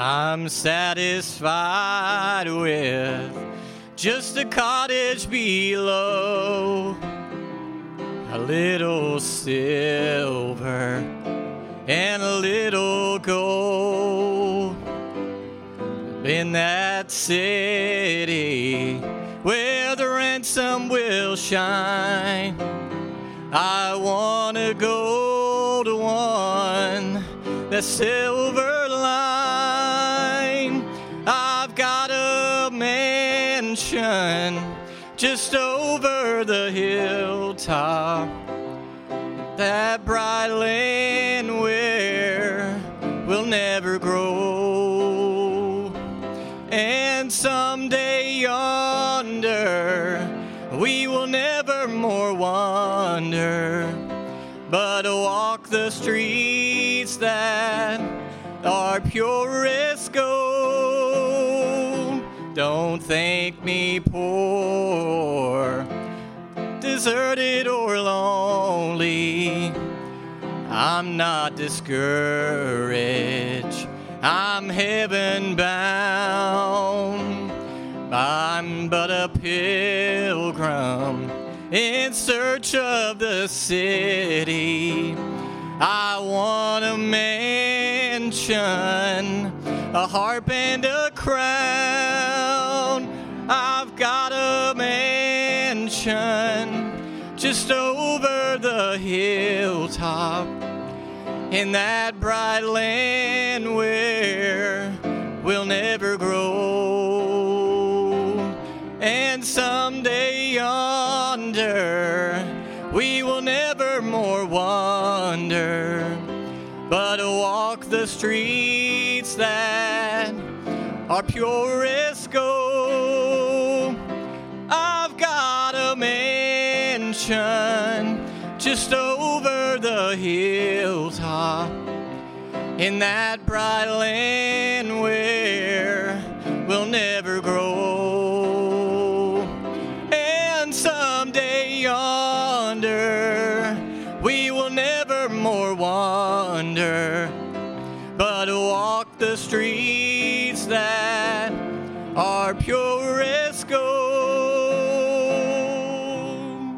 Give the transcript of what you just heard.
I'm satisfied with just a cottage below, a little silver and a little gold in that city where the ransom will shine. I want to go to one that's silver mansion just over the hilltop. That bright land where we'll never grow. And someday yonder we will never more wander, but walk the streets that are purest gold. Don't think me poor, deserted or lonely. I'm not discouraged. I'm heaven bound. I'm but a pilgrim in search of the city. I want a mansion, a harp and a crown. Just over the hilltop in that bright land where we'll never grow. And someday yonder we will never more wander, but walk the streets that are purest gold. Mansion just over the hilltop in that bright land where we'll never grow. And someday yonder we will never more wander, but walk the streets that are pure